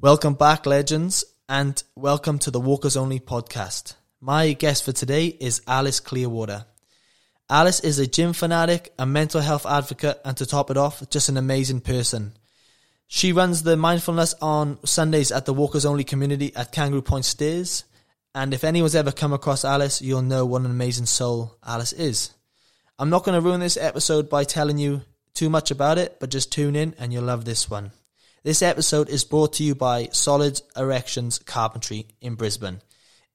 Welcome back, legends, and welcome to the Walkers Only podcast. My guest for today is Alice Clearwater. Alice is a gym fanatic, a mental health advocate, and to top it off, just an amazing person. She runs the mindfulness on Sundays at the Walkers Only community at Kangaroo Point Stairs. And if anyone's ever come across Alice, you'll know what an amazing soul Alice is. I'm not going to ruin this episode by telling you too much about it, but just tune in and you'll love this one. This episode is brought to you by Solid Erections Carpentry in Brisbane.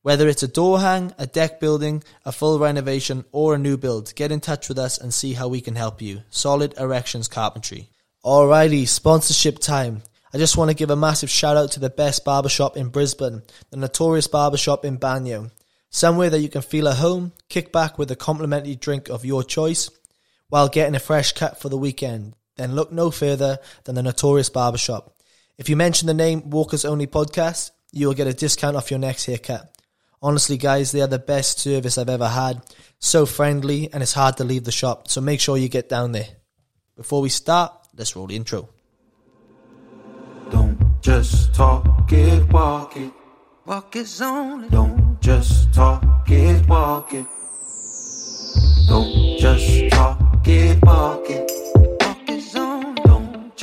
Whether it's a door hang, a deck building, a full renovation, or a new build, get in touch with us and see how we can help you. Solid Erections Carpentry. Alrighty, sponsorship time. I just want to give a massive shout out to the best barbershop in Brisbane, the Notorious Barbershop in Banyo. Somewhere that you can feel at home, kick back with a complimentary drink of your choice, while getting a fresh cut for the weekend. Then look no further than the Notorious Barbershop. If you mention the name Walkers Only Podcast, you will get a discount off your next haircut. Honestly, guys, they are the best service I've ever had. So friendly, and it's hard to leave the shop, so make sure you get down there. Before we start, let's roll the intro. Don't just talk it, walk it. Walk is only. Don't just talk it, walk it. Don't just talk it, walk it.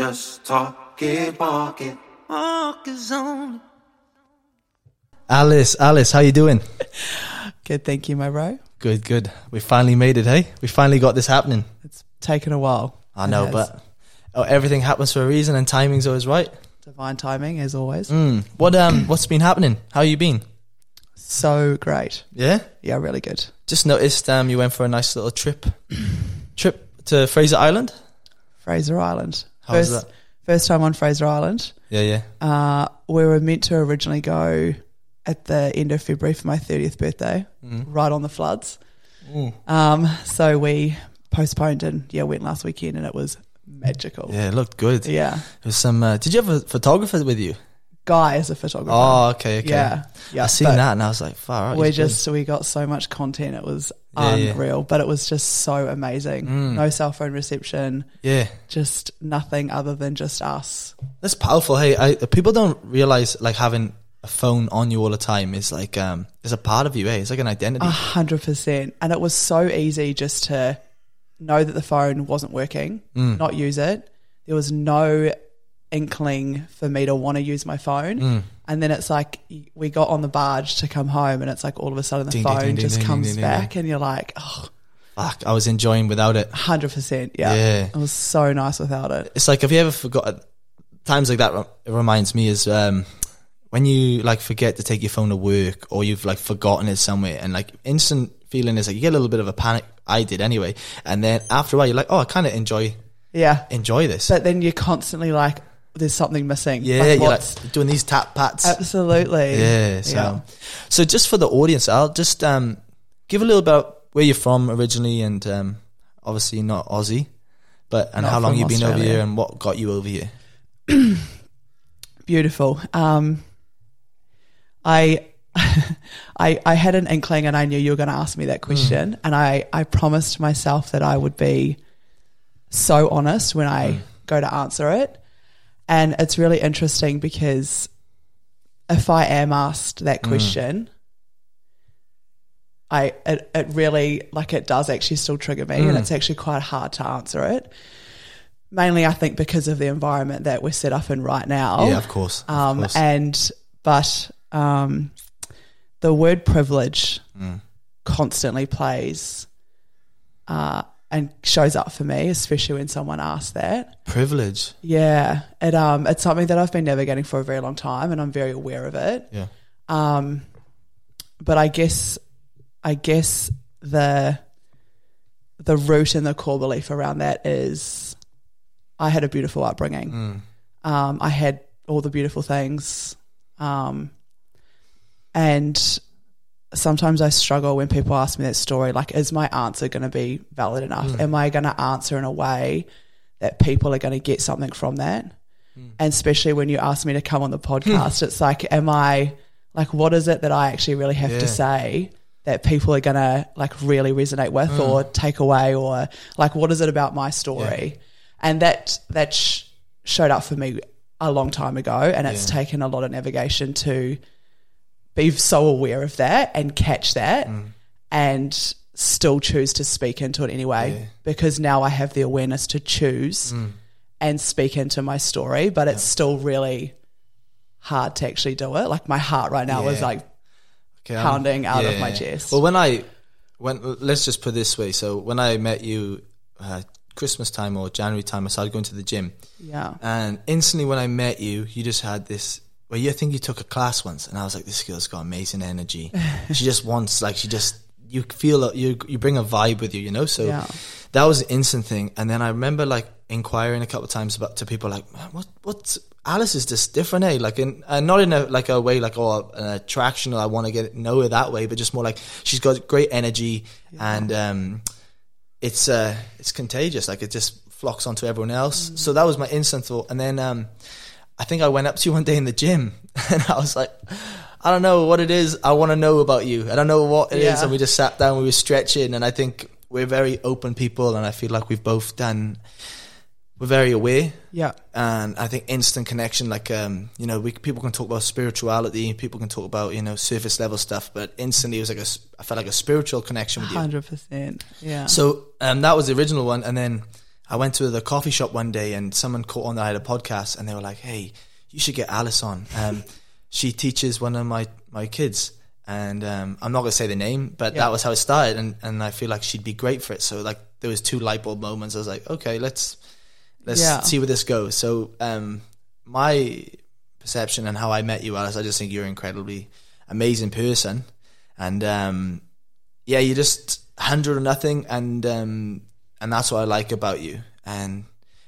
Just talk it, walk it. Walk is only. Alice, Alice, how you doing? Good, thank you, my bro. Good, good. We finally made it, hey? We finally got this happening. It's taken a while. I know, but oh, everything happens for a reason, and timing's always right. divine timing as always. Mm. What um, what's been happening? How you been? So great. Yeah, Yeah, really good. just noticed um, you went for a nice little trip, trip to Fraser Island. Fraser Island. First, that? first time on Fraser Island. Yeah, yeah. Uh, we were meant to originally go at the end of February for my 30th birthday, Mm-hmm. right on the floods. Mm. Um, so we postponed and yeah, went last weekend and it was magical. Yeah, it looked good. Yeah. There was some. Uh, did you have a photographer with you? Guy is a photographer. Oh, okay, okay. Yeah. Yeah. I seen that and I was like, far we he's good. just we got so much content it was Yeah, yeah. unreal but it was just so amazing Mm. no cell phone reception yeah. just nothing other than just us That's powerful. Hey, I, people don't realize like having a phone on you all the time is like um, is a part of you. Hey, it's like an identity. a hundred percent and it was so easy just to know that the phone wasn't working Mm. not use it there was no inkling for me to want to use my phone Mm. and then it's like we got on the barge to come home and it's like all of a sudden the Ding, phone ding, ding, just comes back and you're like oh Fuck, I was enjoying without it. 100% yeah. Yeah. it was so nice without it It's like have you ever forgot times like that? It reminds me is um, when you like forget to take your phone to work or you've like forgotten it somewhere and like instant feeling is like you get a little bit of a panic. I did anyway, and then after a while you're like, oh, I kind of enjoy yeah enjoy this. But then you're constantly like, there's something missing. yeah, Like, you're like what's- doing these tap pats. absolutely. Yeah. So, Yeah. so just for the audience, I'll just um, give a little bit about where you're from originally, and um, obviously not Aussie, but and Not how long you've been over here, and what got you over here. Beautiful. Um, I, I, I had an inkling, and I knew you were going to ask me that question, and I, I promised myself that I would be so honest when I go to answer it, and it's really interesting because if I am asked that question. I it, it really like it does actually still trigger me and it's actually quite hard to answer it. Mainly I think because of the environment that we're set up in right now. Yeah, of course. of Um course. and but um the word privilege Mm. constantly plays uh and shows up for me, especially when someone asks that. privilege. Yeah. It um it's something that I've been navigating for a very long time and I'm very aware of it. Yeah. Um, but I guess, I guess the the root and the core belief around that is, I had a beautiful upbringing. Mm. Um, I had all the beautiful things, um, and sometimes I struggle when people ask me that story. Like, is my answer going to be valid enough? Mm. Am I going to answer in a way that people are going to get something from that? Mm. And especially when you ask me to come on the podcast, it's like, am I like, what is it that I actually really have Yeah. to say that people are gonna like really resonate with mm. or take away, or like, what is it about my story? And that that sh- showed up for me a long time ago, and it's Yeah. taken a lot of navigation to be so aware of that and catch that, Mm. and still choose to speak into it anyway. Yeah. Because now I have the awareness to choose Mm. and speak into my story, but it's still really hard to actually do it. Like my heart right now is like Okay, pounding out of my chest. Well, when I when let's just put it this way. So when I met you, uh, Christmas time or January time, I started going to the gym, yeah. and instantly when I met you, you just had this. Well, you think you took a class once, and I was like, this girl's got amazing energy. she just wants like she just you feel you you bring a vibe with you, you know. So Yeah. that was an instant thing, and then I remember like inquiring a couple of times about to people like, what what Alice is just different, eh? Like in uh, not in a like a way like oh an attraction or I want to get know her that way, but just more like she's got great energy and um, it's uh it's contagious. Like it just flocks onto everyone else. So that was my instant thought, and then um, I think I went up to you one day in the gym, and I was like. I don't know what it is. I want to know about you. I don't know what it is, Yeah. And we just sat down, we were stretching, and I think we're very open people, and I feel like we've both done. We're very aware, Yeah. and I think instant connection. Like, um, you know, we people can talk about spirituality, people can talk about you know surface level stuff, but instantly it was like a, I felt like a spiritual connection with you. Hundred percent. Yeah. So um, that was the original one, and then I went to the coffee shop one day, and someone caught on that I had a podcast, and they were like, "Hey, you should get Alice on. Um, she teaches one of my my kids." And um, I'm not gonna say the name, but Yeah. that was how it started, and, and I feel like she'd be great for it. So like there was two light bulb moments. I was like, okay, let's let's Yeah. see where this goes. So um, my perception and how I met you, Alice, I just think you're an incredibly amazing person, and um, yeah, you're just hundred or nothing, and um, and that's what I like about you. And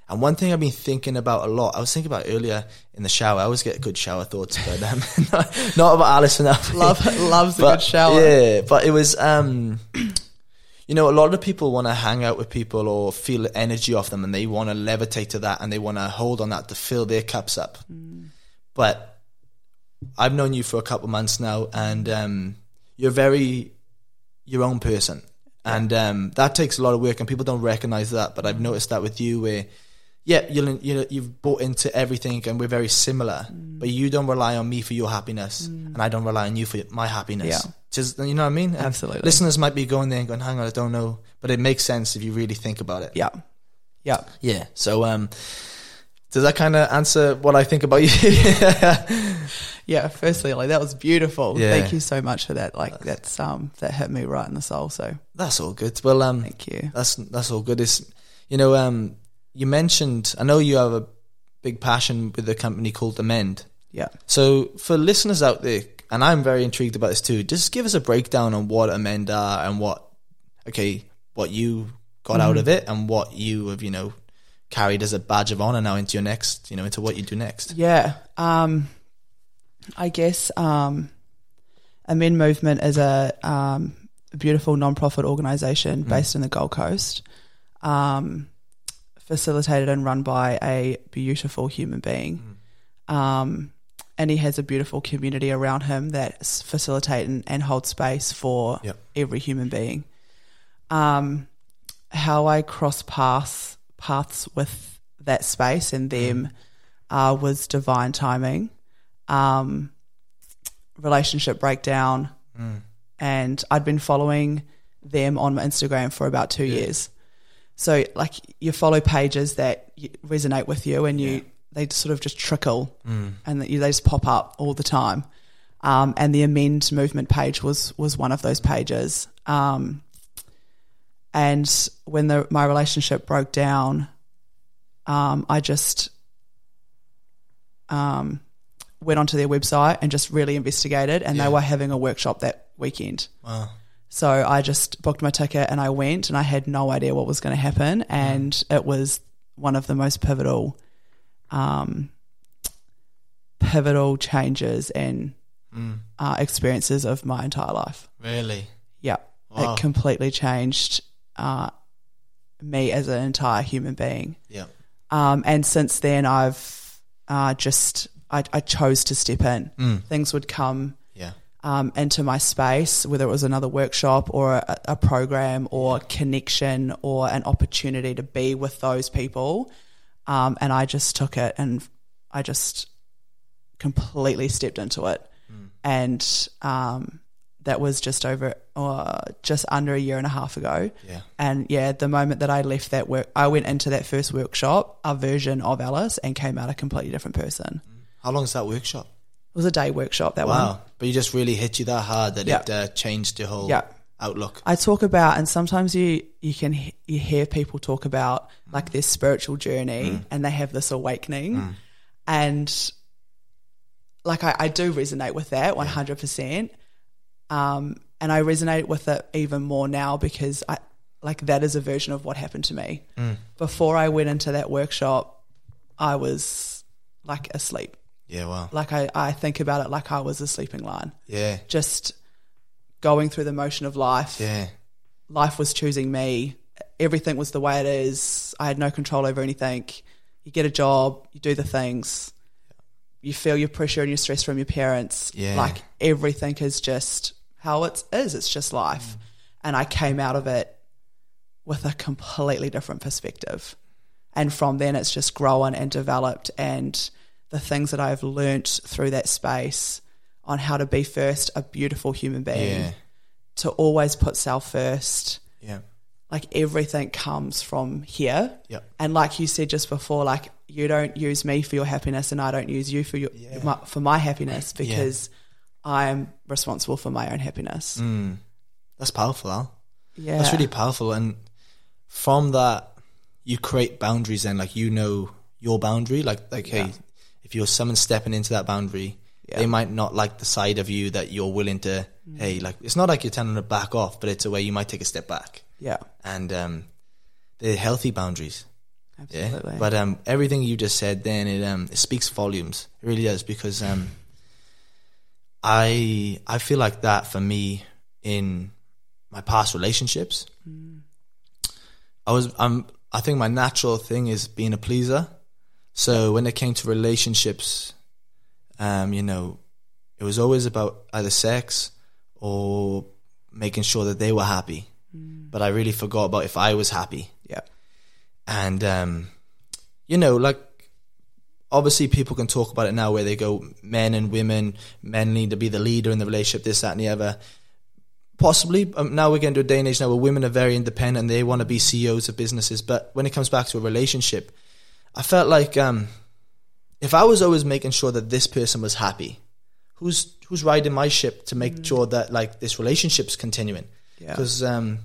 and one thing I've been thinking about a lot, I was thinking about earlier in the shower. I always get good shower thoughts, but um, not, not about Alice enough. Love loves a good shower. Yeah, but it was um, you know, a lot of people want to hang out with people or feel energy off them, and they want to levitate to that, and they want to hold on that to fill their cups up. But I've known you for a couple months now, and um, you're very your own person, and um, that takes a lot of work, and people don't recognize that. But I've noticed that with you, where yeah, you you you've bought into everything, and we're very similar. But you don't rely on me for your happiness, and I don't rely on you for my happiness. Yeah. Just you know what I mean? And Absolutely. Listeners might be going there and going, "Hang on, I don't know," but it makes sense if you really think about it. Yeah. Yeah. Yeah. So, um, does that kind of answer what I think about you? Yeah. Firstly, like that was beautiful. Yeah. Thank you so much for that. Like that's um that hit me right in the soul. So That's all good. Well, um, thank you. that's that's all good. Is you know, um, you mentioned. I know you have a big passion with a company called Amend. Yeah. So for listeners out there, and I'm very intrigued about this too. Just give us a breakdown on what Amend are and what, okay, what you got out of it and what you have, you know, carried as a badge of honor now into your next, you know, into what you do next. Yeah. Um, I guess um, Amend movement is a, um, a beautiful non-profit organization based in the Gold Coast, um, facilitated and run by a beautiful human being. Um, and he has a beautiful community around him that facilitate and, and hold space for Yep. every human being. Um, how I cross paths paths with that space and them uh, was divine timing, um, relationship breakdown, and I'd been following them on my Instagram for about two years. So like you follow pages that y- resonate with you, and you they sort of just trickle, and that you, they just pop up all the time. Um, and the amend movement page was was one of those pages. Um, and when the my relationship broke down, um, I just um, went onto their website and just really investigated, and Yeah. they were having a workshop that weekend. Wow. So I just booked my ticket and I went, and I had no idea what was going to happen, and it was one of the most pivotal, um, pivotal changes and uh, experiences of my entire life. Really? Yeah, Wow. it completely changed uh, me as an entire human being. Yeah. Um, and since then, I've uh, just I, I chose to step in. Mm. Things would come Yeah. um, into my space, whether it was another workshop or a, a program or connection or an opportunity to be with those people. Um, and I just took it and I just completely stepped into it, and um, that was just over, uh, just under a year and a half ago. Yeah. And yeah, the moment that I left that work, I went into that first workshop, a version of Alice, and came out a completely different person. How long is that workshop? It was a day workshop. That one. Wow. one. But you just really hit you that hard that Yeah. it uh, changed your whole Yeah. outlook. I talk about, and sometimes you you can he- you hear people talk about like their spiritual journey, and they have this awakening, and like I, I do resonate with that one hundred percent, um, and I resonate with it even more now because I like that is a version of what happened to me. Before I went into that workshop, I was like asleep. Yeah, wow. Like I, I think about it like I was a sleeping lion, Yeah. just going through the motion of life Yeah. life was choosing me. Everything was the way it is. I had no control over anything. You get a job, you do the things, you feel your pressure and your stress from your parents. Yeah. Like everything is just how it is. It's just life. Mm. And I came out of it with a completely different perspective. And from then, it's just grown and developed. And the things that I've learnt through that space on how to be first a beautiful human being Yeah. to always put self first. Yeah. Like everything comes from here. Yeah. And like you said just before, like you don't use me for your happiness and I don't use you for your my, for my happiness because I'm responsible for my own happiness. That's powerful, Al. Yeah. Mm. That's really powerful. And from that, you create boundaries and like you know your boundary. Like, like hey, if you're someone stepping into that boundary, Yeah. they might not like the side of you that you're willing to, hey, like, it's not like you're telling them to back off, but it's a way you might take a step back. Yeah. And um, they're healthy boundaries. Absolutely. Yeah. But um, everything you just said, then it um, it speaks volumes. It really does because um, I I feel like that for me in my past relationships. I was I'm I think my natural thing is being a pleaser. So when it came to relationships, um, you know, it was always about either sex or making sure that they were happy. But I really forgot about if I was happy. And um, you know, like obviously people can talk about it now where they go men and women, men need to be the leader in the relationship, this, that, and the other. Possibly um, now we're getting to a day and age now where women are very independent, they want to be CEOs of businesses. But when it comes back to a relationship, I felt like um, if I was always making sure that this person was happy, who's who's riding my ship to make sure that like this relationship's continuing? Yeah. Because um,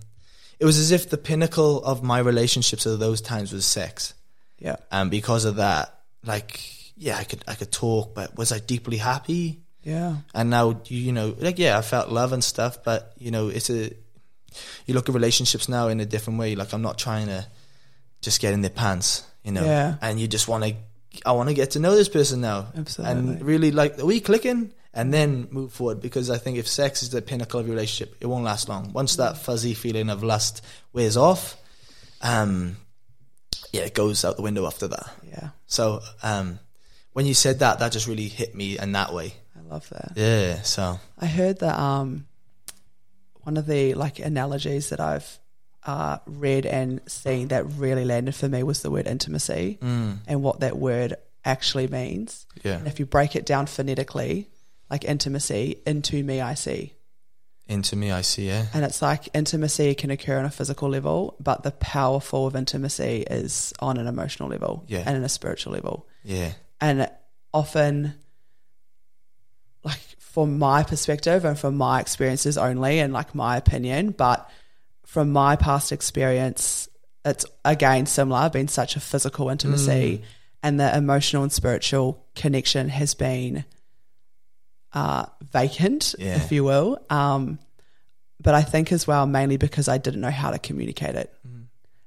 it was as if the pinnacle of my relationships at those times was sex, Yeah. and because of that, like yeah, I could I could talk, but was I deeply happy? Yeah. And now you you know like yeah, I felt love and stuff, but you know it's a you look at relationships now in a different way. Like I'm not trying to just get in their pants, you know, Yeah. and you just want to. I want to get to know this person now, Absolutely. and really like are we clicking, and then move forward. Because I think if sex is the pinnacle of your relationship, it won't last long. Once that fuzzy feeling of lust wears off, um, yeah, it goes out the window after that. Yeah. So, um, when you said that, that just really hit me in that way. I love that. Yeah. So, I heard that um, one of the like analogies that I've uh, read and seen that really landed for me was the word intimacy and what that word actually means. yeah, And if you break it down phonetically, like intimacy, into me I see. into me, I see. Yeah. And it's like intimacy can occur on a physical level, but the powerful of intimacy is on an emotional level Yeah. and in a spiritual level. Yeah. and often like from my perspective and from my experiences only and like my opinion but from my past experience it's again similar been such a physical intimacy mm. and the emotional and spiritual connection has been uh, vacant Yeah. if you will um, but i think as well mainly because i didn't know how to communicate it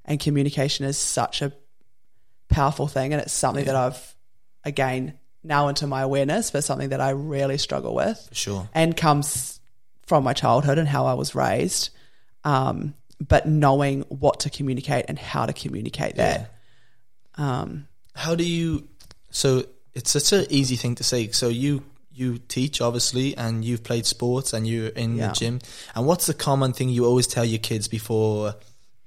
and communication is such a powerful thing and it's something that I've again now into my awareness but something that I really struggle with For sure. and comes from my childhood and how I was raised um, but knowing what to communicate and how to communicate that um, How do you? So it's such an easy thing to say. So you you teach obviously, and you've played sports, and you're in Yeah. the gym. And what's the common thing you always tell your kids before?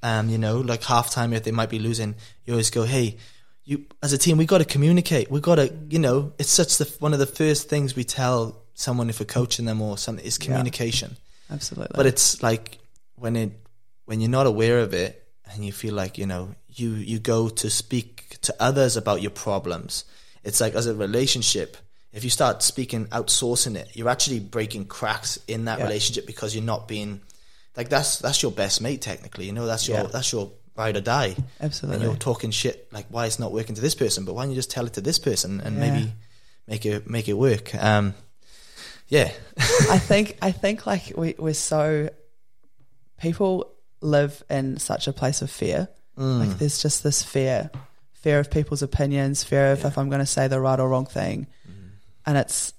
Um, you know, like halftime if they might be losing, you always go, "Hey, you as a team we got to communicate. We got to, you know, it's such the one of the first things we tell someone if we're coaching them or something is communication. Absolutely. But it's like when it when you're not aware of it and you feel like you know you you go to speak to others about your problems. It's like as a relationship. If you start speaking, outsourcing it, you're actually breaking cracks in that Yeah. relationship because you're not being like that's that's your best mate technically. You know that's your Yeah. that's your ride or die. Absolutely. And you're talking shit like why it's not working to this person, but why don't you just tell it to this person and Yeah. maybe make it make it work. Um, yeah, I think I think like we, we're so people live in such a place of fear. Mm. Like there's just this fear, fear of people's opinions, fear of if I'm going to say the right or wrong thing. And it's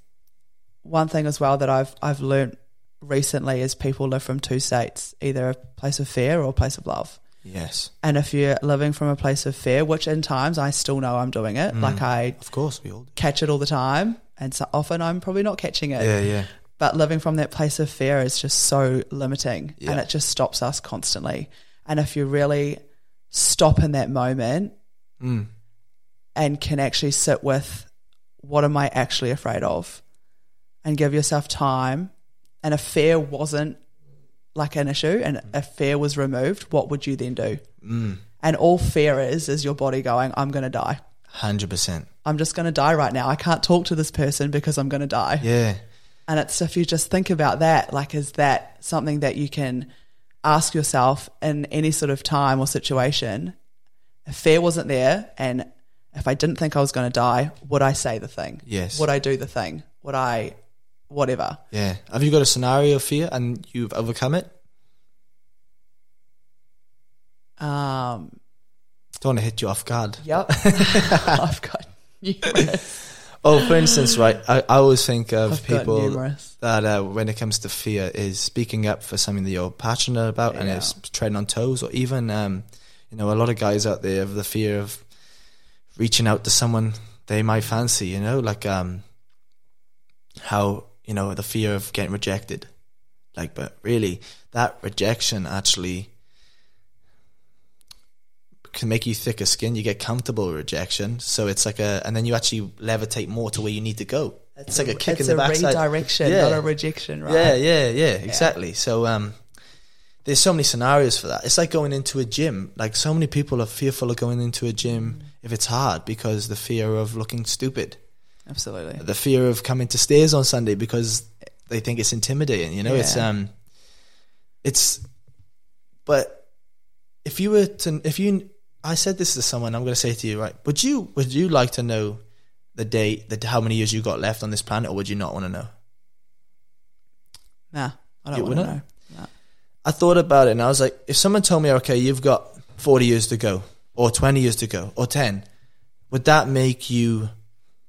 one thing as well that I've I've learned recently is people live from two states, either a place of fear or a place of love. yes, And if you're living from a place of fear, which in times I still know I'm doing Mm. it, like I of course we all. Do. catch it all the time, and so often I'm probably not catching it Yeah, yeah, but living from that place of fear is just so limiting Yeah. and it just stops us constantly and if you really stop in that moment mm. and can actually sit with what am i actually afraid of? And give yourself time. And if fear wasn't like an issue. And if fear was removed. What would you then do? Mm. and all fear is is your body going i'm going to die. Hundred percent. i'm just going to die right now. I can't talk to this person because i'm going to die. Yeah, And it's if you just think about that, like, is that something that you can ask yourself in any sort of time or situation? If fear wasn't there, and if I didn't think I was going to die, would I say the thing? Yes. Would I do the thing? Would I, whatever? yeah. Have you got a scenario of fear and you've overcome it? Um, Don't want to hit you off guard. yep. I've got numerous. Oh, for instance, right? I, I always think of I've people that uh, when it comes to fear is speaking up for something that you're passionate about and it's treading on toes or even um, you know a lot of guys out there have the fear of reaching out to someone they might fancy you know like um how you know the fear of getting rejected like but really that rejection actually can make you thicker skin you get comfortable with rejection so it's like a and then you actually levitate more to where you need to go it's, like a kick in the a backside redirection, Yeah. not a rejection, right? yeah, yeah, yeah, exactly. So um, there's so many scenarios for that. It's like going into a gym. Like so many people are fearful of going into a gym if it's hard because the fear of looking stupid, Absolutely. the fear of coming to stairs on Sunday because they think it's intimidating. You know, it's um, it's. But if you were to, if you, I said this to someone, I'm going to say to you, right? Would you, would you like to know the date, that how many years you got left on this planet, or would you not want to know? Nah, I don't want to know. Nah. I thought about it and I was like, if someone told me, okay, you've got 40 years to go, or 20 years to go, or 10, would that make you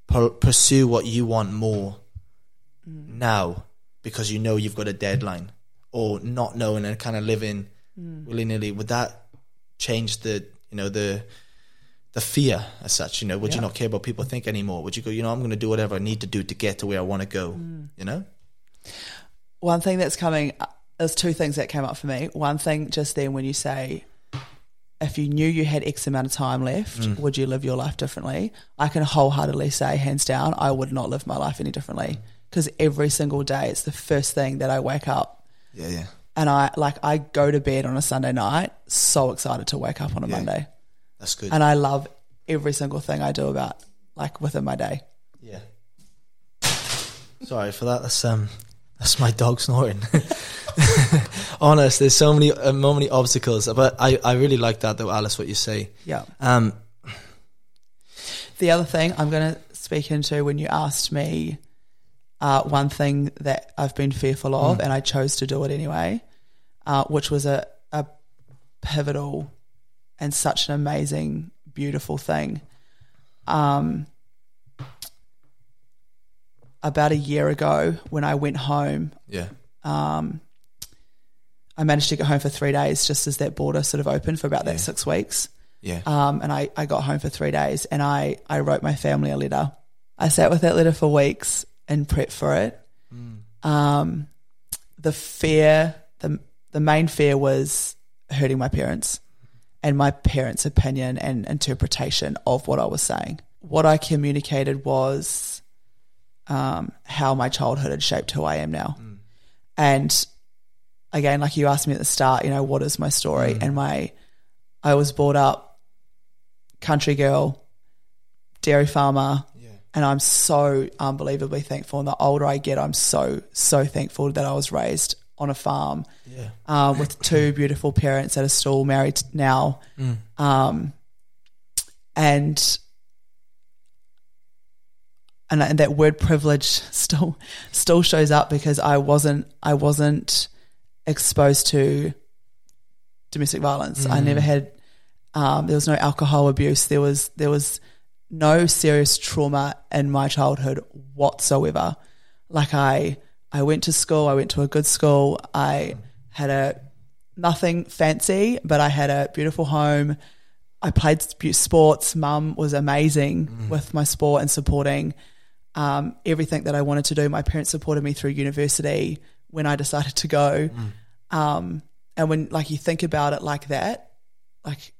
pu- pursue what you want more mm. now because you know you've got a deadline, or not knowing and kind of living mm. willy nilly? Would that change the, you know, the, the fear as such, you know, would you not care about people think anymore? Would you go, you know, I'm going to do whatever I need to do to get to where I want to go, mm. you know? One thing that's coming, uh, there's two things that came up for me. One thing just then when you say, if you knew you had X amount of time left, Mm. would you live your life differently? I can wholeheartedly say, hands down, I would not live my life any differently. Because every single day, it's the first thing that I wake up Yeah, yeah. and I like I go to bed on a Sunday night, so excited to wake up on a Yeah. Monday, That's good. and I love every single thing I do about like within my day. Yeah. Sorry for that. That's um, that's my dog snoring. Honest, there's so many, uh, so many obstacles, but I, I really like that though, Alice. What you say. Yeah. Um, The other thing I'm going to speak into when you asked me uh, one thing that I've been fearful of, and I chose to do it anyway, uh, which was a, a pivotal and such an amazing, beautiful thing. Um, about a year ago, when I went home, yeah, um, I managed to get home for three days just as that border sort of opened for about Yeah. that six weeks. yeah, Um, and I, I got home for three days and I, I wrote my family a letter. I sat with that letter for weeks and prepped for it. Um, the fear, the, the main fear was hurting my parents and my parents' opinion and interpretation of what I was saying. What I communicated was um, how my childhood had shaped who I am now. And again, like you asked me at the start, you know, what is my story? And my, I was brought up country girl, dairy farmer, and I'm so unbelievably thankful. And the older I get, I'm so so thankful that I was raised on a farm Yeah. um, with two beautiful parents that are still married now. Um, and and and that word privilege still still shows up because I wasn't I wasn't exposed to domestic violence. I never had um, there was no alcohol abuse. There was there was no serious trauma in my childhood whatsoever. Like I I went to school, I went to a good school. I had a nothing fancy, but I had a beautiful home. I played sports. Mum was amazing with my sport and supporting um, everything that I wanted to do. My parents supported me through university when I decided to go. Um, and when like you think about it like that, like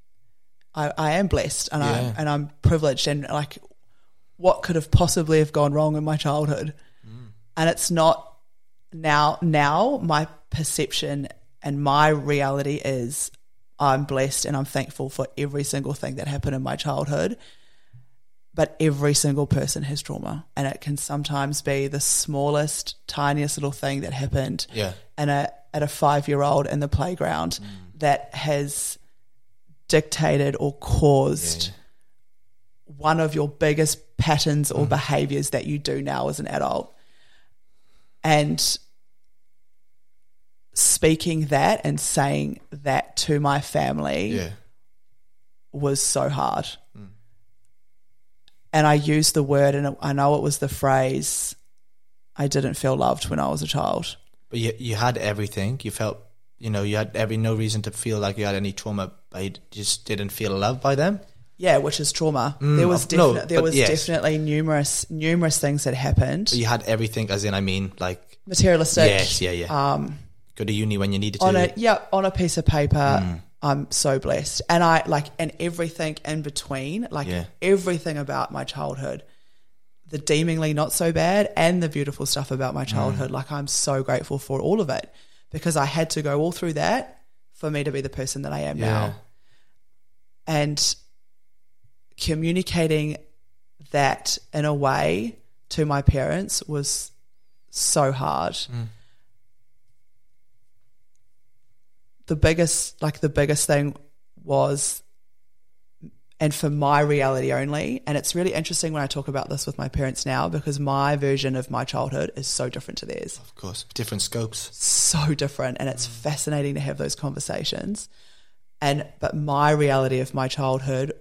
I, I am blessed and Yeah. I and I'm privileged and like what could have possibly have gone wrong in my childhood. And it's not now now my perception and my reality is I'm blessed and I'm thankful for every single thing that happened in my childhood. But every single person has trauma, and it can sometimes be the smallest, tiniest little thing that happened Yeah. and a at a five year old in the playground mm. that has dictated or caused one of your biggest patterns or mm. behaviors that you do now as an adult. And speaking that and saying that to my family Yeah. was so hard. And I used the word, and I know it was the phrase, I didn't feel loved when I was a child. But you you had everything. You felt you know you had every no reason to feel like you had any trauma, but you just didn't feel loved by them. Yeah, which is trauma. there was no, definitely there was yes. definitely numerous numerous things that happened. But you had everything, as in I mean, like Materialistic. yes, yeah, yeah. Um, Go to uni when you needed to. on a yeah on a piece of paper. Mm. I'm so blessed, and I like and everything in between, like Yeah. everything about my childhood, the deemingly not so bad and the beautiful stuff about Mm. my childhood. Like I'm so grateful for all of it because I had to go all through that for me to be the person that I am Yeah. now, and communicating that in a way to my parents was so hard. Mm. The biggest, like the biggest thing was, and for my reality only, and it's really interesting when I talk about this with my parents now because my version of my childhood is so different to theirs. Of course, different scopes. so different and it's fascinating to have those conversations. And but my reality of my childhood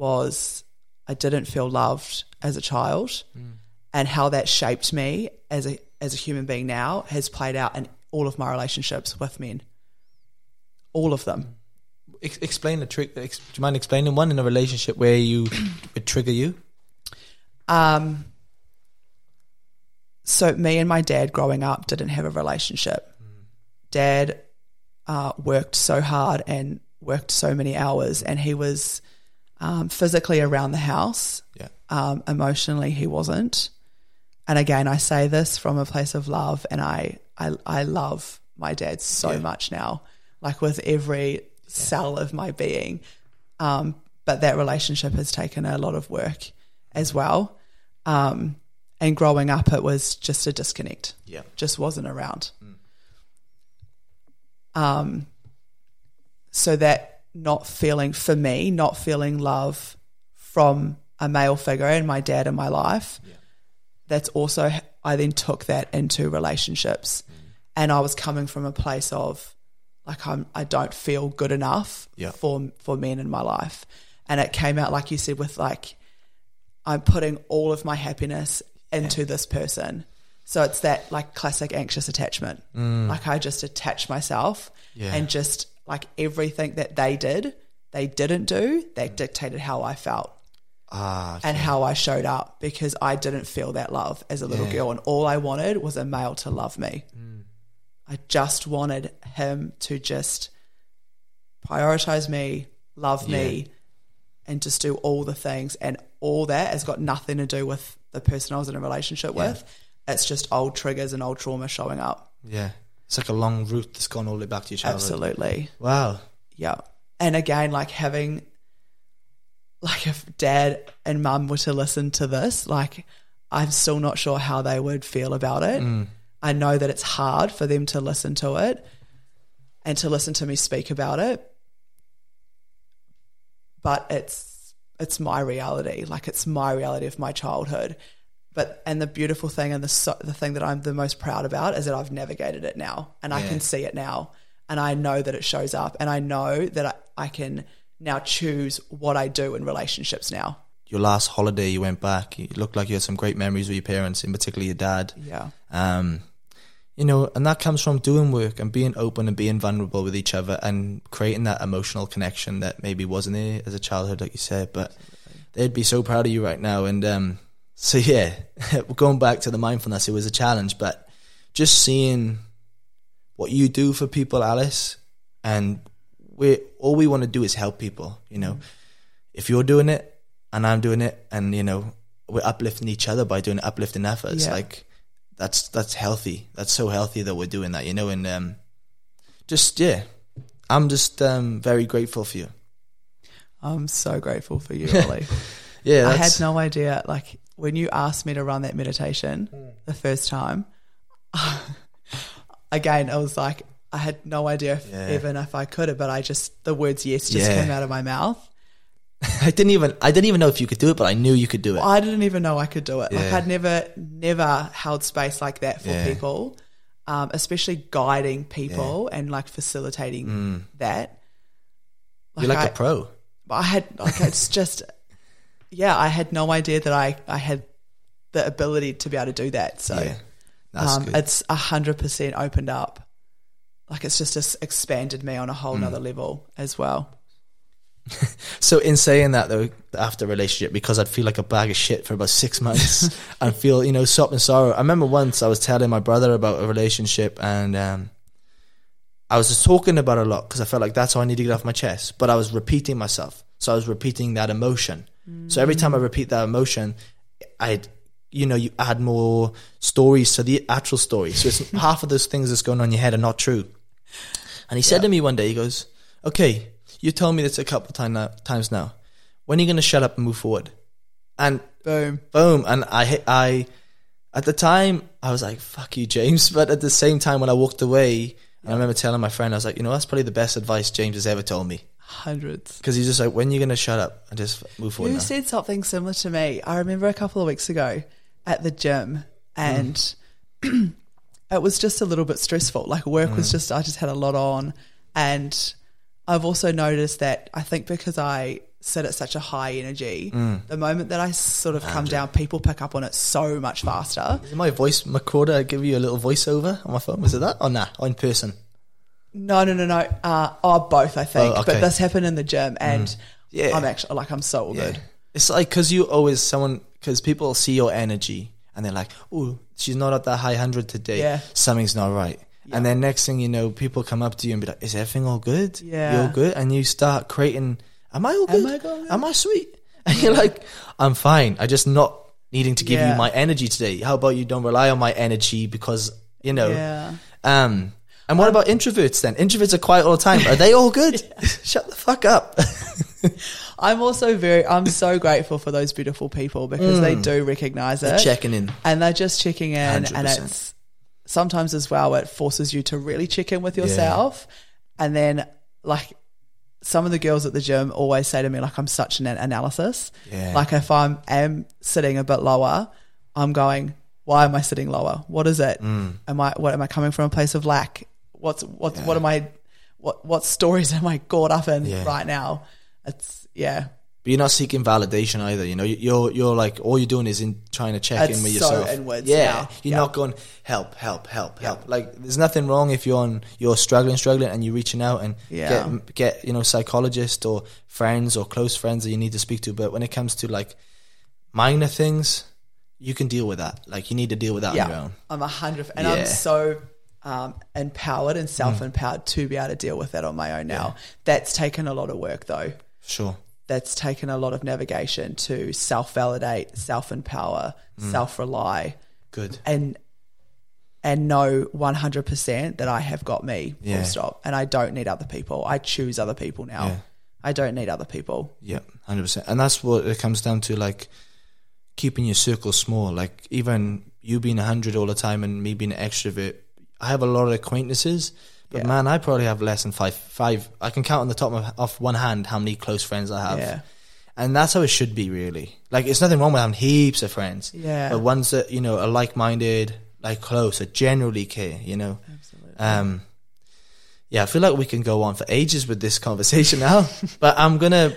was i didn't feel loved as a child mm. and how that shaped me as a as a human being now has played out in all of my relationships with men all of them Ex- explain the trick. Ex- do you mind explaining one in a relationship where you would trigger you? Um, so me and my dad growing up didn't have a relationship. Dad uh, worked so hard and worked so many hours, and he was um, physically around the house. Yeah. Um, emotionally, he wasn't. And again, I say this from a place of love, and I I, I love my dad so Yeah. much now, like with every cell of my being. Um, but that relationship has taken a lot of work as well. Um, and growing up, it was just a disconnect. Yeah. Just wasn't around. Um, so that not feeling, for me, not feeling love from a male figure and my dad in my life, that's also, I then took that into relationships. And I was coming from a place of, like I'm I don't feel good enough Yeah. for for men in my life. And it came out like you said with like I'm putting all of my happiness into this person. So it's that like classic anxious attachment. Mm. Like I just attach myself Yeah. and just like everything that they did, they didn't do, that mm. dictated how I felt Ah, and how I showed up because I didn't feel that love as a little Yeah. girl and all I wanted was a male to love me. Mm. I just wanted him to just prioritize me, love me, and just do all the things. And all that has got nothing to do with the person I was in a relationship Yeah. with. It's just old triggers and old trauma showing up. Yeah. It's like a long route that's gone all the way back to your childhood. Absolutely. Wow. Yeah. And again, like having, like if dad and mum were to listen to this, like I'm still not sure how they would feel about it. Mm. I know that it's hard for them to listen to it and to listen to me speak about it. But it's it's my reality. Like it's my reality of my childhood. But and the beautiful thing and the so, the thing that I'm the most proud about is that I've navigated it now and I can see it now and I know that it shows up and I know that I, I can now choose what I do in relationships now. Your last holiday, you went back. You looked like you had some great memories with your parents, in particular your dad. Yeah. Um, you know, and that comes from doing work and being open and being vulnerable with each other and creating that emotional connection that maybe wasn't there as a childhood, like you said. But they'd be so proud of you right now. And um, so, yeah, going back to the mindfulness, it was a challenge, but just seeing what you do for people, Alice, and we all we want to do is help people. You know, if you're doing it and I'm doing it, and you know, we're uplifting each other by doing uplifting efforts, Yeah. like that's that's healthy. That's so healthy that we're doing that, you know, and um, just yeah, I'm just um, very grateful for you. I'm so grateful for you, Ollie. Yeah, I had no idea. Like when you asked me to run that meditation the first time, again, I was like, I had no idea if, Yeah. even if I could have, but I just the words yes just Yeah. came out of my mouth. I didn't even I didn't even know if you could do it, but I knew you could do it. I didn't even know I could do it. Like I'd never, never held space like that for Yeah. people, um, especially guiding people and like facilitating that. You're like I, a pro. I had like it's just yeah, I had no idea that I I had the ability to be able to do that. So Yeah, um, it's a hundred percent opened up. Like it's just just expanded me on a Mm. whole nother level as well. So in saying that though, after relationship, because I'd feel like a bag of shit for about six months and feel, you know, sop and sorrow. I remember once I was telling my brother about a relationship and um, I was just talking about it a lot because I felt like that's how I need to get off my chest. But I was repeating myself. So I was repeating that emotion. So every time I repeat that emotion, I'd, you know, you add more stories to the actual story. So it's half of those things that's going on in your head are not true. And he said to me one day, he goes, okay, you told me this a couple of time now, times now. When are you going to shut up and move forward? And Boom. boom. And I, I, at the time, I was like, fuck you, James. But at the same time, when I walked away, I remember telling my friend, I was like, you know, that's probably the best advice James has ever told me. Hundreds. Because he's just like, when are you going to shut up and just move forward You now? said something similar to me. I remember a couple of weeks ago at the gym, and mm. it was just a little bit stressful. Like work was mm. just, I just had a lot on, and I've also noticed that I think because I sit at such a high energy, the moment that I sort of come down, people pick up on it so much faster. Is my voice recorder give you a little voiceover on my phone? Was it that? Or nah, or in person? No, no, no, no. Uh, oh, both, I think. Oh, okay. But this happened in the gym, and Yeah. I'm actually like, I'm so good. It's like because you always someone because people see your energy and they're like, "Oh, she's not at that high hundred today. Yeah. Something's not right." And then next thing you know, people come up to you and be like, "Is everything all good? Yeah. you all good?" And you start creating, "Am I all Am good? I good?" Am I sweet?" And you're like, "I'm fine. I just not needing to give Yeah. you my energy today. How about you don't rely on my energy because you know." Yeah. Um. And what about introverts then? Introverts are quiet all the time. Are they all good? Shut the fuck up. I'm also very, I'm so grateful for those beautiful people because they do recognize it. Checking in. And they're just checking in. And 100%. it's sometimes as well, it forces you to really check in with yourself. And then, like, some of the girls at the gym always say to me, like, I'm such an analysis. Yeah. Like, if I'm am sitting a bit lower, I'm going, why am I sitting lower? What is it? Mm. Am I, what am I coming from a place of lack? What's, what's, what am I, what, what stories am I caught up in Yeah. right now? It's, yeah. But you're not seeking validation either. You know, you're you're like all you're doing is in trying to check It's in with so yourself. inwards yeah, you're Yeah. not going help, help, help, help. Like there's nothing wrong if you're on you're struggling, struggling, and you're reaching out and Yeah. get get you know psychologists or friends or close friends that you need to speak to. But when it comes to like minor things, you can deal with that. Like you need to deal with that on your own. I'm a hundred, and Yeah. I'm so um, empowered and self empowered to be able to deal with that on my own now. That's taken a lot of work though. Sure. That's taken a lot of navigation to self validate, self empower, mm. self rely, Good. and and know one hundred percent that I have got me. Full Yeah. stop. And I don't need other people. I choose other people now. Yeah. I don't need other people. Yeah, hundred percent. And that's what it comes down to, like keeping your circle small. Like even you being hundred all the time and me being an extrovert, I have a lot of acquaintances. But Yeah. man, I probably have less than five. Five. I can count on the top of off one hand how many close friends I have. Yeah. And that's how it should be, really. Like, it's nothing wrong with having heaps of friends. Yeah. But ones that, you know, are like minded, like close, that generally care, you know? Absolutely. Um, yeah, I feel like we can go on for ages with this conversation now, but I'm gonna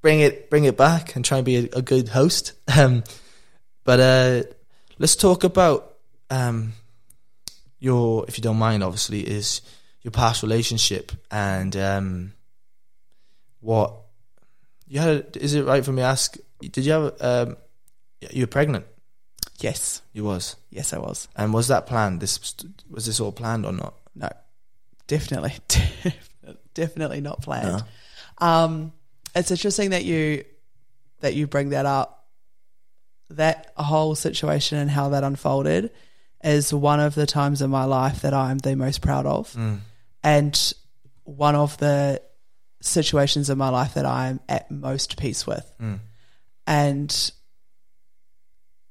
bring it bring it back and try and be a, a good host. Um, but uh, let's talk about um, your, if you don't mind, obviously, is your past relationship and um, what you had. Is it right for me to ask? Did you have? Um, you were pregnant. Yes. You was, Yes, I was. and was that planned? This was this all planned or not? No, definitely, definitely not planned. No. Um, it's interesting that you that you bring that up. That whole situation and how that unfolded is one of the times in my life that I'm the most proud of, and one of the situations in my life that I'm at most peace with. And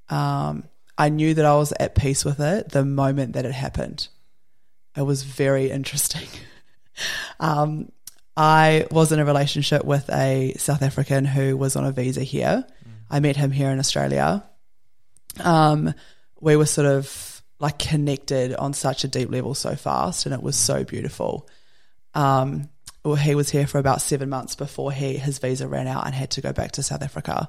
um, I knew that I was at peace with it the moment that it happened. It was very interesting. um, I was in a relationship with a South African who was on a visa here. I met him here in Australia. Um, we were sort of like connected on such a deep level so fast, and it was so beautiful. Um, well, he was here for about seven months before he his visa ran out and had to go back to South Africa.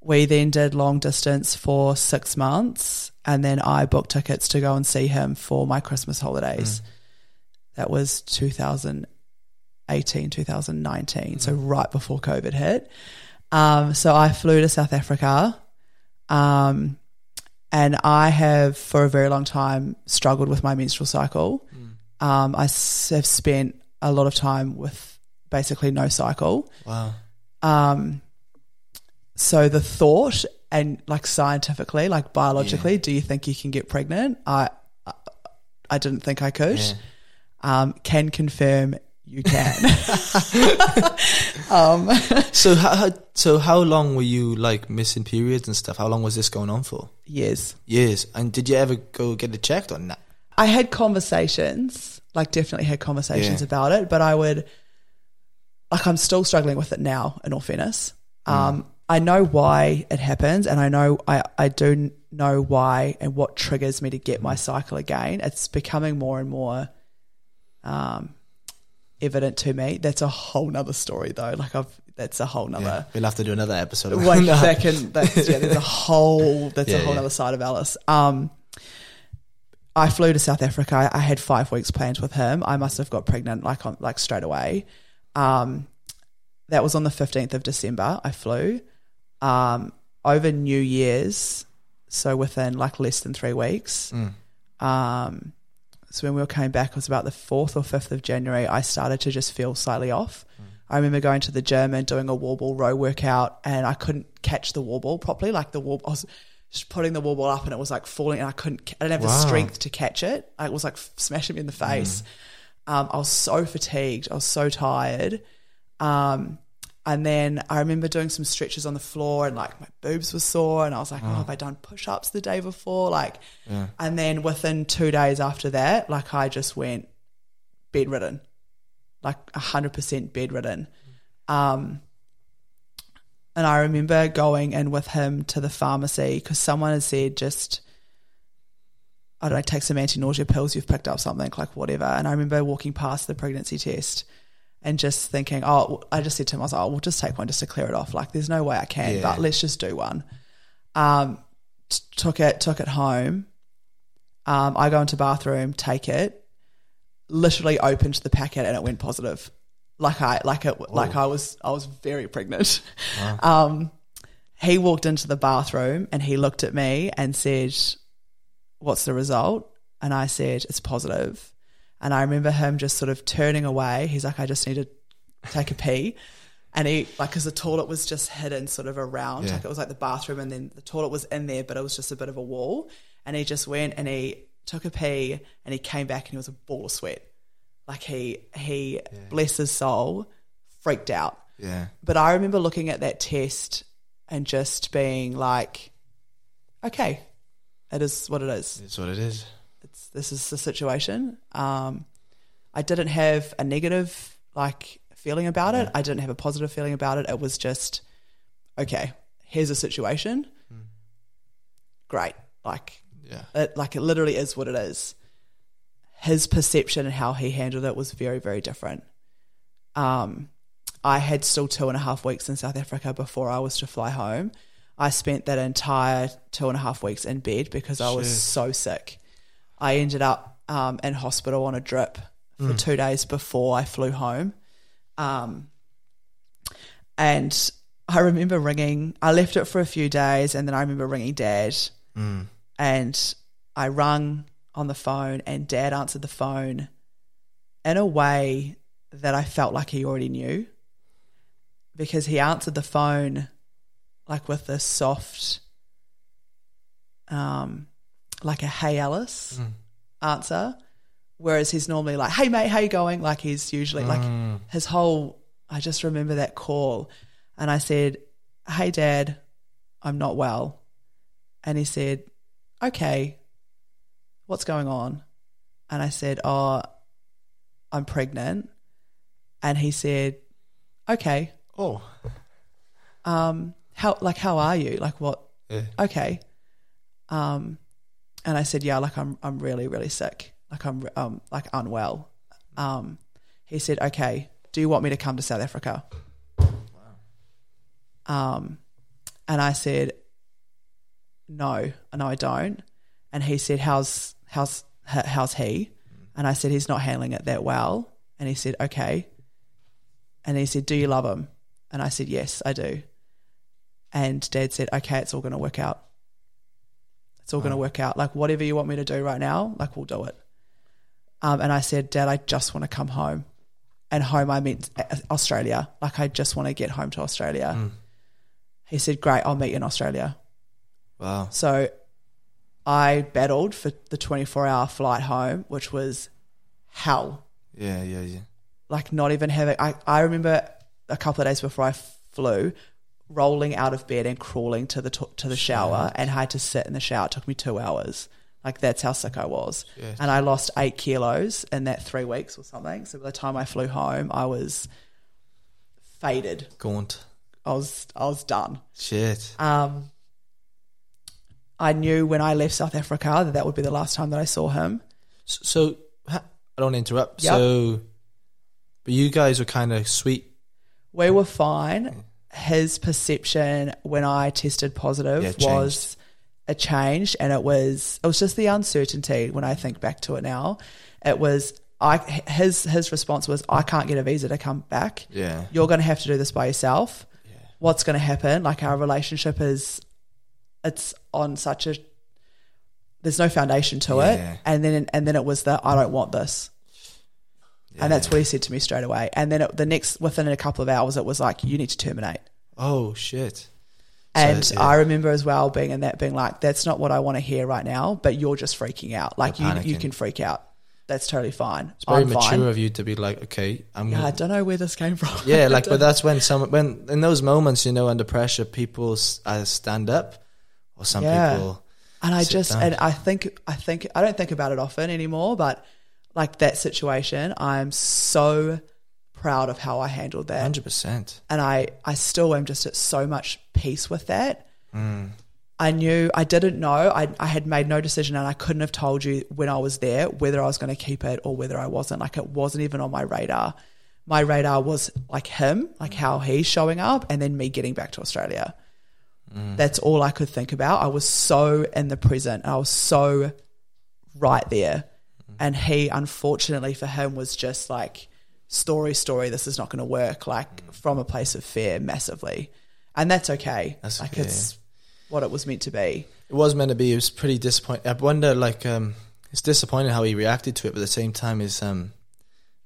We then did long distance for six months, and then I booked tickets to go and see him for my Christmas holidays. That was 2018, 2019, so right before COVID hit. Um, so I flew to South Africa, um, and I have for a very long time struggled with my menstrual cycle. Um, I s- have spent a lot of time with basically no cycle. Wow. Um, so the thought and like scientifically, like biologically, do you think you can get pregnant? I, I, I didn't think I could. Yeah. Um, can confirm you can. um, So how, so how long were you like missing periods and stuff? How long was this going on for? yes. Years. And did you ever go get it checked or not? I had conversations, like definitely had conversations Yeah. about it, but I would, like, I'm still struggling with it now. In all fairness, um, I know why it happens, and I know I I do know why and what triggers me to get my cycle again. It's becoming more and more, um, evident to me. That's a whole nother story, though. Like I've that's a whole nother. Yeah. We'll have to do another episode. of Like that. that can that's yeah, there's a whole that's Yeah, a whole yeah. other side of Alice. Um I flew to South Africa. I, I had five weeks planned with him. I must have got pregnant like on like straight away. Um that was on the fifteenth of December. I flew. Um over New Year's, so within like less than three weeks. Um so when we all came back, it was about the fourth or fifth of January. I started to just feel slightly off. I remember going to the gym and doing a wall ball row workout, and I couldn't catch the wall ball properly. Like the wall, I was just putting the wall ball up, and it was like falling, and I couldn't. I didn't have the strength to catch it. It was like smashing me in the face. Um, I was so fatigued. I was so tired. Um, and then I remember doing some stretches on the floor and like my boobs were sore and I was like, oh, have I done push ups the day before? Like, and then within two days after that, like I just went bedridden, like a hundred percent bedridden. Um, and I remember going in with him to the pharmacy because someone had said just, I don't know, take some anti-nausea pills. You've picked up something like whatever. And I remember walking past the pregnancy test and just thinking, oh, I just said to him, I was like, oh, we'll just take one just to clear it off. Like, there's no way I can, Yeah. but let's just do one. Um, t- took it, took it home. Um, I go into bathroom, take it, literally opened the packet and it went positive. Like I, like it, like I was, I was very pregnant. Um, he walked into the bathroom and he looked at me and said, "What's the result?" And I said, It's positive. And I remember him just sort of turning away. He's like, I just need to take a pee. And he, like, because the toilet was just hidden sort of around, Yeah. like it was like the bathroom, and then the toilet was in there, but it was just a bit of a wall. And he just went and he took a pee and he came back and he was a ball of sweat. Like he, he, bless his soul, freaked out. Yeah. But I remember looking at that test and just being like, okay, it is what it is. It's what it is. It's, this is the situation. Um, I didn't have a negative like feeling about it. I didn't have a positive feeling about it. It was just, okay, here's a situation. Great. Like Yeah. it like it literally is what it is. His perception and how he handled it was very, very different. Um, I had still two and a half weeks in South Africa before I was to fly home. I spent that entire two and a half weeks in bed because I was Shit. so sick. I ended up um, in hospital on a drip for two days before I flew home. Um, and I remember ringing, I left it for a few days and then I remember ringing dad. And I rung on the phone and dad answered the phone in a way that I felt like he already knew because he answered the phone like with this soft um like a hey Alice answer whereas he's normally like hey mate how you going? Like he's usually like his whole I just remember that call and I said hey dad I'm not well and he said okay what's going on? And I said oh I'm pregnant and he said okay. Oh. um how like how are you? Like what? Yeah. okay. Um and i said yeah like i'm i'm really really sick. Like i'm um like unwell. Um he said okay do you want me to come to south africa? Um and i said no no i don't. And he said how's how's how's he? And i said he's not handling it that well. And he said okay. And he said do you love him? And i said yes i do. And dad said, okay, it's all going to work out. It's all going to work out. Like, whatever you want me to do right now, like, we'll do it. Um, and I said, Dad, I just want to come home. And home, I meant uh, Australia. Like, I just want to get home to Australia. He said, Great, I'll meet you in Australia. Wow. So I battled for the 24 hour flight home, which was hell. Yeah, yeah, yeah. Like, not even having, I, I remember a couple of days before I flew, rolling out of bed and crawling to the to, to the shower and had to sit in the shower. It took me two hours. Like that's how sick I was, Shit. and I lost eight kilos in that three weeks or something. So by the time I flew home, I was faded. Gaunt. I was I was done. Shit. Um, I knew when I left South Africa that that would be the last time that I saw him. So, so I don't interrupt. Yep. So, but you guys were kind of sweet. We were fine. His perception when I tested positive Yeah, was a change, and it was it was just the uncertainty. When I think back to it now, it was I his his response was I can't get a visa to come back. Yeah. You're going to have to do this by yourself. Yeah. What's going to happen? Like our relationship is, it's on such a. There's no foundation to Yeah. it, and then and then it was that I don't want this. And that's what he said to me straight away. And then it, the next, within a couple of hours, it was like, you need to terminate. Oh shit. And yeah. I remember as well being in that, being like, that's not what I want to hear right now, but you're just freaking out. Like, you, you can freak out. That's totally fine. It's very I'm mature fine. of you to be like, okay, I'm. Yeah, I gonna, don't know where this came from. yeah, like, but that's when some when in those moments, you know, under pressure, people uh, stand up, or some Yeah. people. And I just, down. and I think, I think, I don't think about it often anymore, but like that situation, I'm so proud of how I handled that. Hundred percent. and I I still am just at so much peace with that. Mm. I knew I didn't know. I I had made no decision, and I couldn't have told you when I was there whether I was going to keep it or whether I wasn't. Like it wasn't even on my radar. My radar was like him, like how he's showing up, and then me getting back to Australia. That's all I could think about. I was so in the present. I was so right there. And he, unfortunately for him, was just like, story, story, this is not going to work, like from a place of fear massively. And that's okay. That's like okay, it's what it was meant to be. It was meant to be. It was pretty disappointing. I wonder, like, um, it's disappointing how he reacted to it, but at the same time, is um,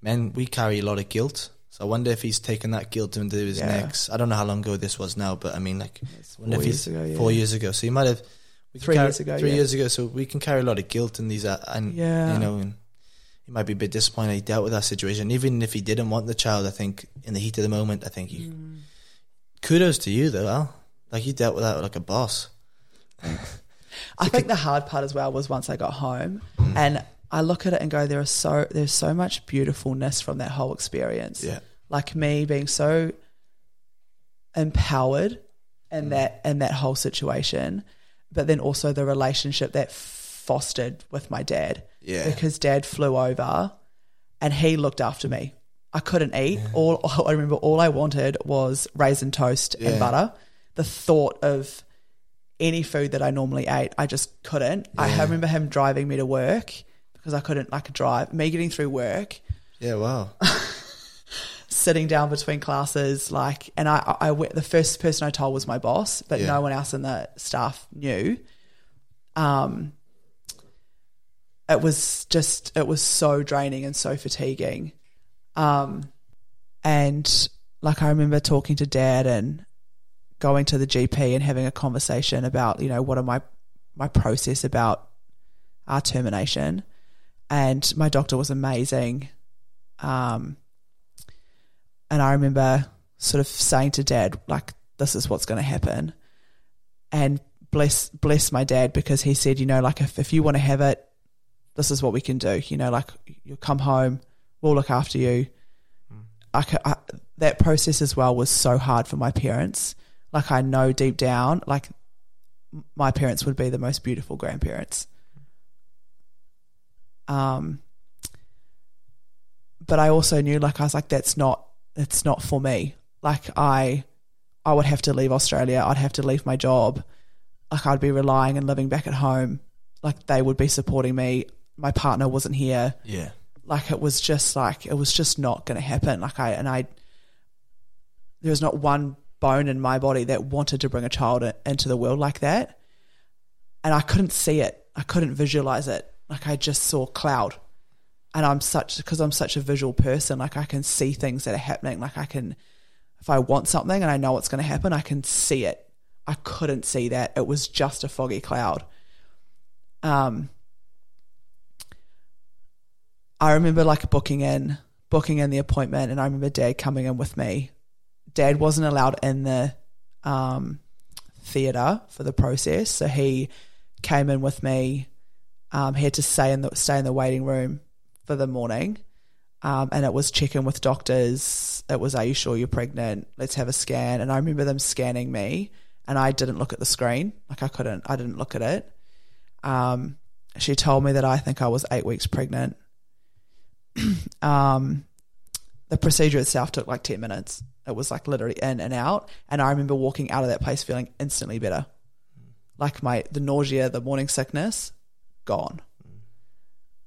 men we carry a lot of guilt. So I wonder if he's taken that guilt into his Yeah. necks. I don't know how long ago this was now, but I mean, like, four years ago, yeah. four years ago. So he might have Three carry- years ago, Three yeah. years ago, so we can carry a lot of guilt in these, uh, and Yeah. you know, and he might be a bit disappointed he dealt with that situation. Even if he didn't want the child, I think in the heat of the moment, I think you. Mm. Kudos to you though, Al. Like you dealt with that like a boss. I think the hard part as well was once I got home Mm. and I look at it and go, there is so there's so much beautifulness from that whole experience. Yeah. Like me being so empowered Mm. in that in that whole situation, but then also the relationship that fostered with my dad. Yeah. Because dad flew over and he looked after me. I couldn't eat. All I remember all I wanted was raisin toast Yeah. and butter. The thought of any food that I normally ate, I just couldn't. I remember him driving me to work because I couldn't like drive. Me getting through work, Yeah, wow. sitting down between classes, like, and I, I, I went- the first person I told was my boss, but Yeah. no one else in the staff knew. Um, it was just, it was so draining and so fatiguing. Um, and like I remember talking to dad and going to the GP and having a conversation about, you know, what are my, my process about our termination. And my doctor was amazing. Um, and I remember sort of saying to dad, like, this is what's going to happen. And bless, bless my dad because he said, you know, like, if, if you want to have it, this is what we can do. You know, like, you'll come home, we'll look after you. I, I, that process as well was so hard for my parents. Like, I know deep down, like, my parents would be the most beautiful grandparents. Um, but I also knew like I was like that's not it's not for me. Like I I would have to leave Australia. I'd have to leave my job. Like I'd be relying and living back at home. Like they would be supporting me. My partner wasn't here. Yeah. Like it was just like it was just not going to happen. Like I and I there was not one bone in my body that wanted to bring a child into the world like that. And I couldn't see it. I couldn't visualize it. Like I just saw cloud and I'm such because I'm such a visual person. Like I can see things that are happening. Like I can, if I want something and I know what's going to happen, I can see it. I couldn't see that. It was just a foggy cloud. Um, I remember like booking in, booking in the appointment, and I remember Dad coming in with me. Dad wasn't allowed in the um, theater for the process, so he came in with me. Um, he had to stay in the stay in the waiting room for the morning. Um, and it was checking with doctors. It was, are you sure you're pregnant? Let's have a scan. And I remember them scanning me, and I didn't look at the screen. Like I couldn't, I didn't look at it. Um, she told me that I think I was eight weeks pregnant. um, the procedure itself took like 10 minutes. It was like literally in and out. And I remember walking out of that place feeling instantly better. Like my, the nausea, the morning sickness, gone.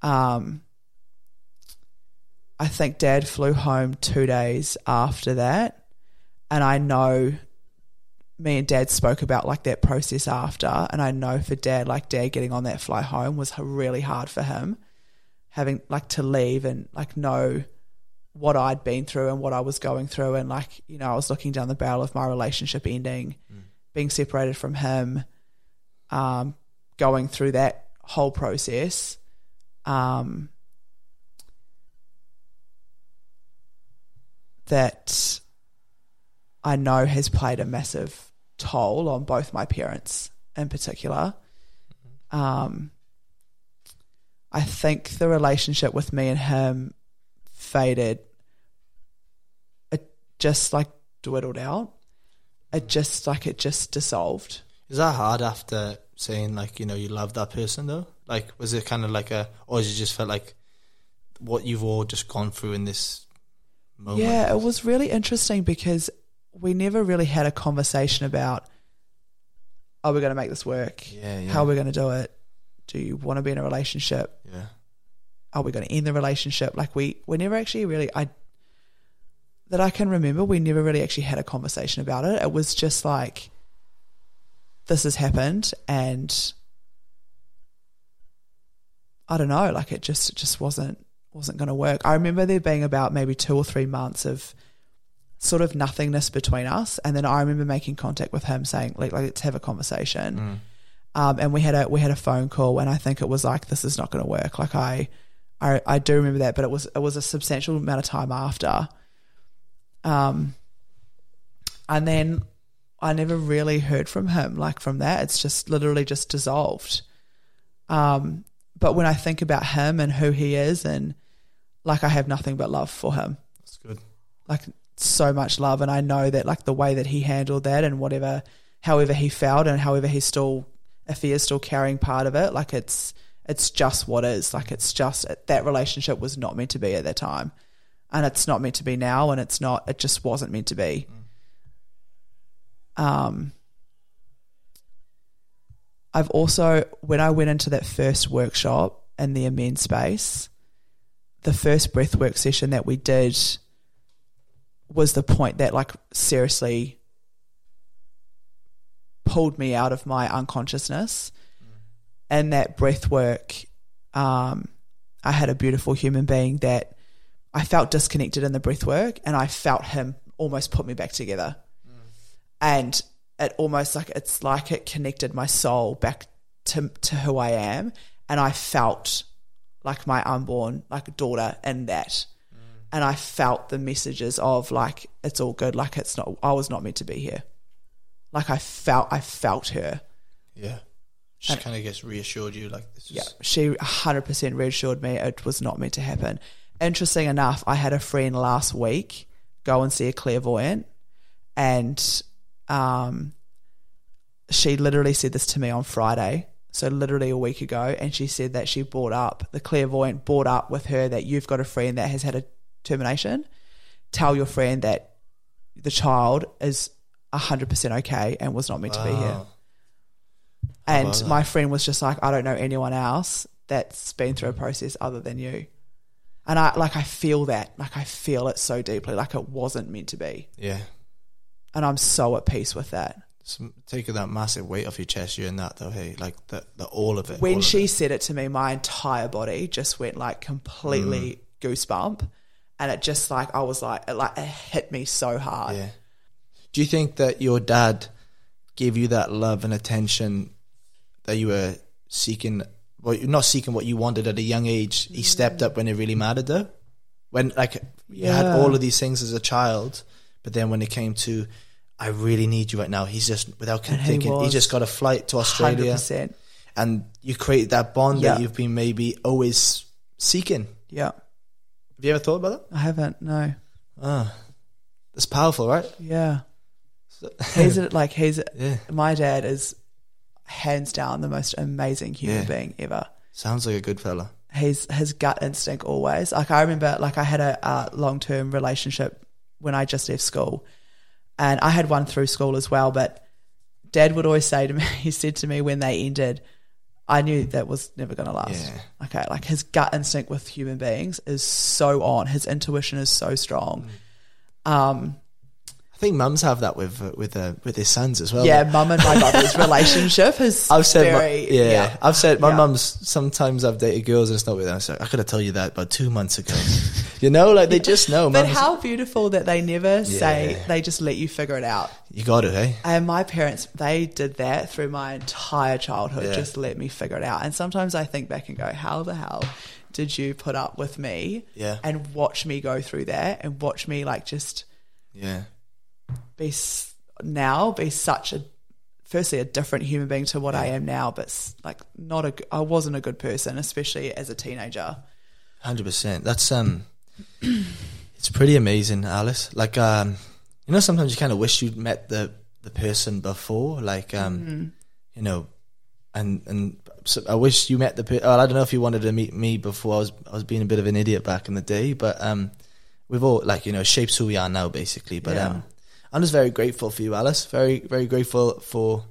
Um, I think dad flew home two days after that. And I know me and dad spoke about like that process after. And I know for dad, like dad getting on that flight home was really hard for him. Having like to leave and like know what I'd been through and what I was going through. And like, you know, I was looking down the barrel of my relationship ending, being separated from him, um, going through that whole process. Um, that I know has played a massive toll on both my parents in particular. Um, I think the relationship with me and him faded. It just like dwindled out. It just like it just dissolved. Is that hard after saying like you know you love that person though? Like was it kind of like a, or is it just felt like what you've all just gone through in this moment? Yeah, it was really interesting because we never really had a conversation about are we going to make this work? Yeah, yeah. How are we going to do it? Do you want to be in a relationship? Yeah. Are we going to end the relationship? Like we we never actually really I that I can remember we never really actually had a conversation about it. It was just like this has happened and I don't know, like it just it just wasn't wasn't going to work. I remember there being about maybe two or three months of sort of nothingness between us, and then I remember making contact with him, saying like, like let's have a conversation. Um, and we had a we had a phone call, and I think it was like this is not going to work. Like I, I I do remember that, but it was it was a substantial amount of time after. Um, and then I never really heard from him. Like from that, it's just literally just dissolved. Um, but when I think about him and who he is, and like I have nothing but love for him, That's good. like so much love, and I know that like the way that he handled that and whatever, however he felt, and however he's still, if he is still carrying part of it, like it's it's just what is. Like it's just that relationship was not meant to be at that time, and it's not meant to be now, and it's not. It just wasn't meant to be. Um. I've also, when I went into that first workshop in the amend space, the first breathwork session that we did was the point that, like, seriously pulled me out of my unconsciousness. And that breathwork, um, I had a beautiful human being that I felt disconnected in the breathwork, and I felt him almost put me back together. And it almost like it's like it connected my soul back to to who I am, and I felt like my unborn like daughter in that, mm. and I felt the messages of like it's all good, like it's not I was not meant to be here, like I felt I felt her. Yeah. She kind of gets reassured you like this is Yeah, she 100% reassured me it was not meant to happen. Interesting enough, I had a friend last week go and see a clairvoyant, and um, she literally said this to me on Friday, so literally a week ago, and she said that she brought up the clairvoyant brought up with her that you've got a friend that has had a termination. Tell your friend that the child is 100% okay and was not meant to be here. And my friend was just like, I don't know anyone else that's been through a process other than you. And I like I feel that. Like I feel it so deeply, like it wasn't meant to be. Yeah. And I'm so at peace with that. Taking that massive weight off your chest, you're in that though, hey, like the, the all of it. When she it. said it to me, my entire body just went like completely Mm. goosebump. And it just like I was like it like it hit me so hard. Yeah. Do you think that your dad gave you that love and attention that you were seeking? Well, you're not seeking what you wanted at a young age. He stepped up when it really mattered, though. When like you had all of these things as a child, but then when it came to, I really need you right now. He's just without And thinking. He was just got a flight to Australia, percent. and you created that bond Yeah. that you've been maybe always seeking. Yeah. Have you ever thought about that? I haven't, no. Ah, that's powerful, right? Yeah. He's a- like he's Yeah. my dad is hands down the most amazing human Yeah. being ever. Sounds like a good fella. He's his gut instinct always. Like I remember, like I had a uh, long term relationship when I just left school, and I had one through school as well. But Dad would always say to me, he said to me when they ended, I knew that was never going to last. Yeah. Okay, like his gut instinct with human beings is so on. His intuition is so strong. Mm. Um, I think mums have that with uh, with uh, with his sons as well. yeah, mum and my brother's relationship is I've said, my- very, yeah, I've said my Yeah. mum's. Sometimes I've dated girls and it's not with them. I said, I could have told you that about two months ago. you know, like they just know. But how beautiful that they never say they just let you figure it out. you got to, hey? And my parents, they did that through my entire childhood, Yeah. just let me figure it out. And sometimes I think back and go, how the hell did you put up with me Yeah. and watch me go through that and watch me like just Yeah, be now be such a firstly a different human being to what I am now, but like not a I wasn't a good person, especially as a teenager. hundred percent. That's um, it's pretty amazing, Alice. Like um, you know, sometimes you kind of wish you'd met the the person before, like um, Mm-hmm. you know, and and so I wish you met the. per- Well, I don't know if you wanted to meet me before. I was I was being a bit of an idiot back in the day, but um, we've all like you know shapes who we are now, basically. But Yeah. um, I'm just very grateful for you, Alice. Very very grateful for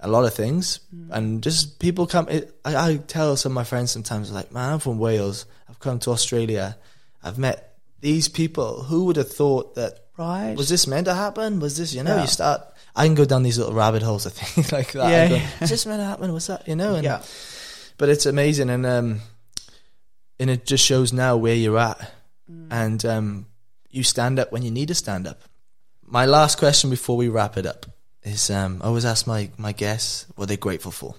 a lot of things Mm. and just people come it, I, I tell some of my friends sometimes like man i'm from wales i've come to australia i've met these people who would have thought that Right. was this meant to happen was this you know Yeah. you start i can go down these little rabbit holes i think like that Yeah, go, yeah. is this meant to happen what's that you know and yeah. but it's amazing, and um, and it just shows now where you're at, and um, you stand up when you need to stand up. My last question before we wrap it up is: um, I always ask my my guests what they're grateful for.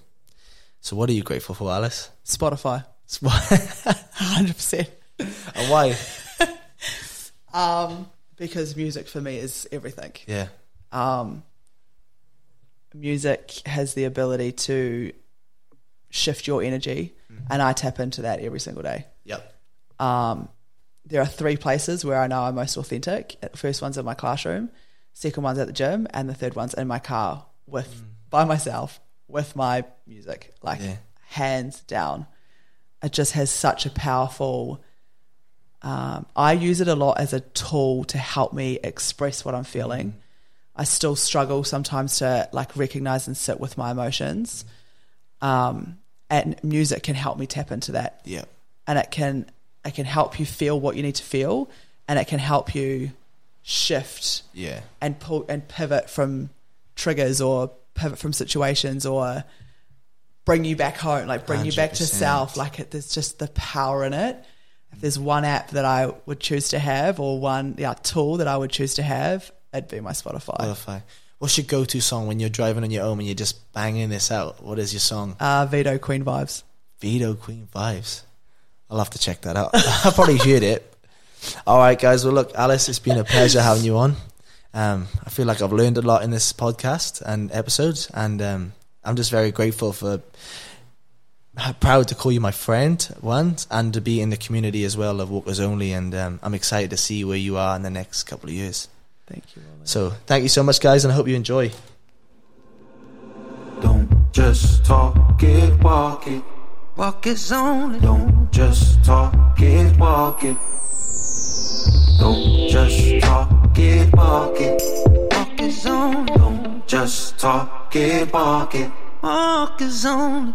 So, what are you grateful for, Alice? Spotify, hundred percent. And why? Um, because music for me is everything. Yeah, um, music has the ability to shift your energy, and I tap into that every single day. yep, Um, there are three places where I know I'm most authentic. First one's in my classroom, second one's at the gym, and the third one's in my car with by myself with my music, like Yeah. hands down. It just has such a powerful. Um, I use it a lot as a tool to help me express what I'm feeling. I still struggle sometimes to like recognize and sit with my emotions. Um, and music can help me tap into that yep, and it can it can help you feel what you need to feel and it can help you shift yeah, and pull and pivot from triggers or pivot from situations or bring you back home like bring you back to self like it, there's just the power in it if there's one app that I would choose to have or one yeah tool that I would choose to have it'd be my Spotify Spotify. What's your go-to song when you're driving on your own and you're just banging this out? What is your song? uh, Vito Queen vibes Vito Queen Vibes. I'll have to check that out. I probably heard it. All right, guys. Well, look, Alice, it's been a pleasure having you on. Um, I feel like I've learned a lot in this podcast and episodes, and um, I'm just very grateful for. Proud to call you my friend, one, and to be in the community as well of Walkers Only, and um, I'm excited to see where you are in the next couple of years. thank you Ollie. So, thank you so much, guys, and I hope you enjoy. Don't just talk it, walk it. Walkers Only. Don't just talk it, walk it. Don't just talk it, walk it. Walkers Only. Don't just talk it, walk it. Walkers Only.